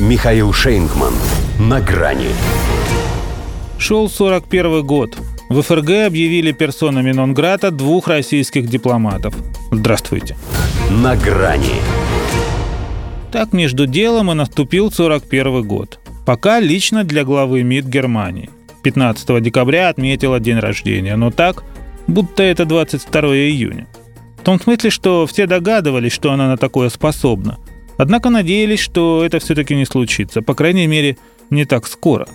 Михаил Шейнгман. На грани. Шел 41 год. В ФРГ объявили персонами Нонграта двух российских дипломатов. Здравствуйте. На грани. Так между делом и наступил 41 год. Пока лично для главы МИД Германии. 15 декабря отметила день рождения, но так, будто это 22 июня. В том смысле, что все догадывались, что она на такое способна. Однако надеялись, что это все-таки не случится, по крайней мере, не так скоро.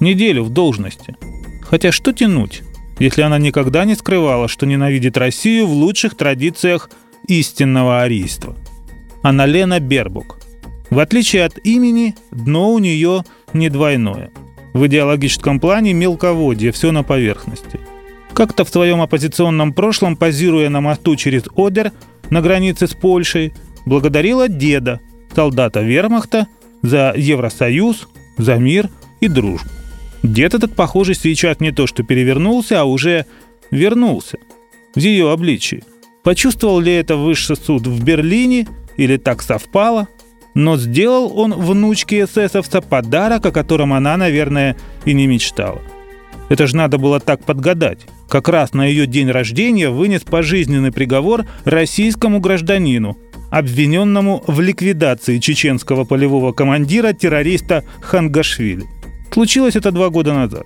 Неделю в должности. Хотя что тянуть, если она никогда не скрывала, что ненавидит Россию в лучших традициях истинного арийства. Она Лена Бербук. В отличие от имени, дно у нее не двойное. В идеологическом плане мелководье, все на поверхности – как-то в своем оппозиционном прошлом, позируя на мосту через Одер на границе с Польшей, благодарила деда, солдата вермахта, за Евросоюз, за мир и дружбу. Дед этот, похоже, сейчас не то что перевернулся, а уже вернулся в ее обличии. Почувствовал ли это высший суд в Берлине или так совпало? Но сделал он внучке эсэсовца подарок, о котором она, наверное, и не мечтала. Это же надо было так подгадать как раз на ее день рождения вынес пожизненный приговор российскому гражданину, обвиненному в ликвидации чеченского полевого командира террориста Хангашвили. Случилось это два года назад.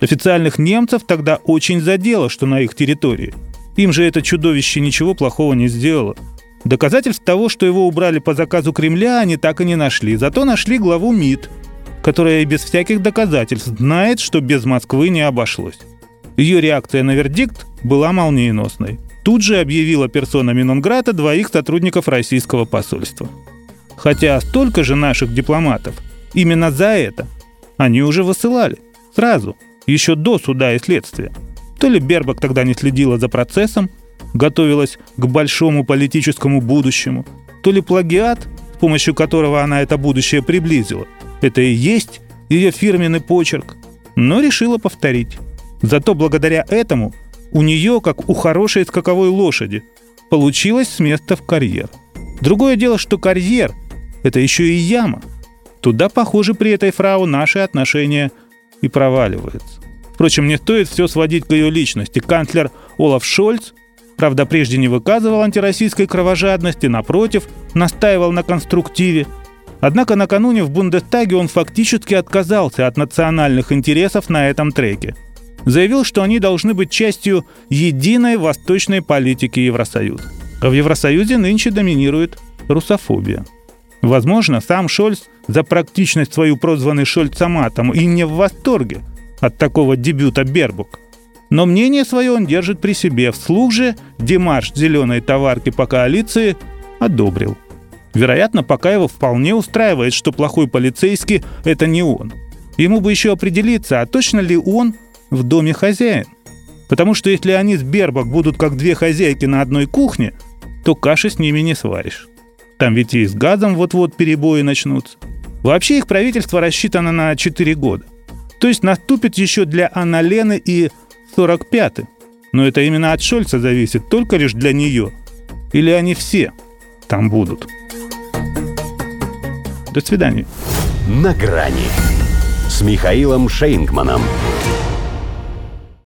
Официальных немцев тогда очень задело, что на их территории. Им же это чудовище ничего плохого не сделало. Доказательств того, что его убрали по заказу Кремля, они так и не нашли. Зато нашли главу МИД, которая и без всяких доказательств знает, что без Москвы не обошлось. Ее реакция на вердикт была молниеносной. Тут же объявила персона Минонграта двоих сотрудников российского посольства. Хотя столько же наших дипломатов именно за это они уже высылали. Сразу, еще до суда и следствия. То ли Бербак тогда не следила за процессом, готовилась к большому политическому будущему, то ли плагиат, с помощью которого она это будущее приблизила, это и есть ее фирменный почерк, но решила повторить. Зато благодаря этому у нее, как у хорошей скаковой лошади, получилось с места в карьер. Другое дело, что карьер – это еще и яма. Туда, похоже, при этой фрау наши отношения и проваливаются. Впрочем, не стоит все сводить к ее личности. Канцлер Олаф Шольц, правда, прежде не выказывал антироссийской кровожадности, напротив, настаивал на конструктиве. Однако накануне в Бундестаге он фактически отказался от национальных интересов на этом треке – заявил, что они должны быть частью единой восточной политики Евросоюза. В Евросоюзе нынче доминирует русофобия. Возможно, сам Шольц за практичность свою прозванный Шольцаматом и не в восторге от такого дебюта Бербук. Но мнение свое он держит при себе. Вслух же Димаш зеленой товарки по коалиции одобрил. Вероятно, пока его вполне устраивает, что плохой полицейский – это не он. Ему бы еще определиться, а точно ли он в доме хозяин. Потому что если они с Бербак будут как две хозяйки на одной кухне, то каши с ними не сваришь. Там ведь и с газом вот-вот перебои начнутся. Вообще их правительство рассчитано на 4 года. То есть наступит еще для Анна и 45-й. Но это именно от Шольца зависит, только лишь для нее. Или они все там будут. До свидания. На грани с Михаилом Шейнгманом.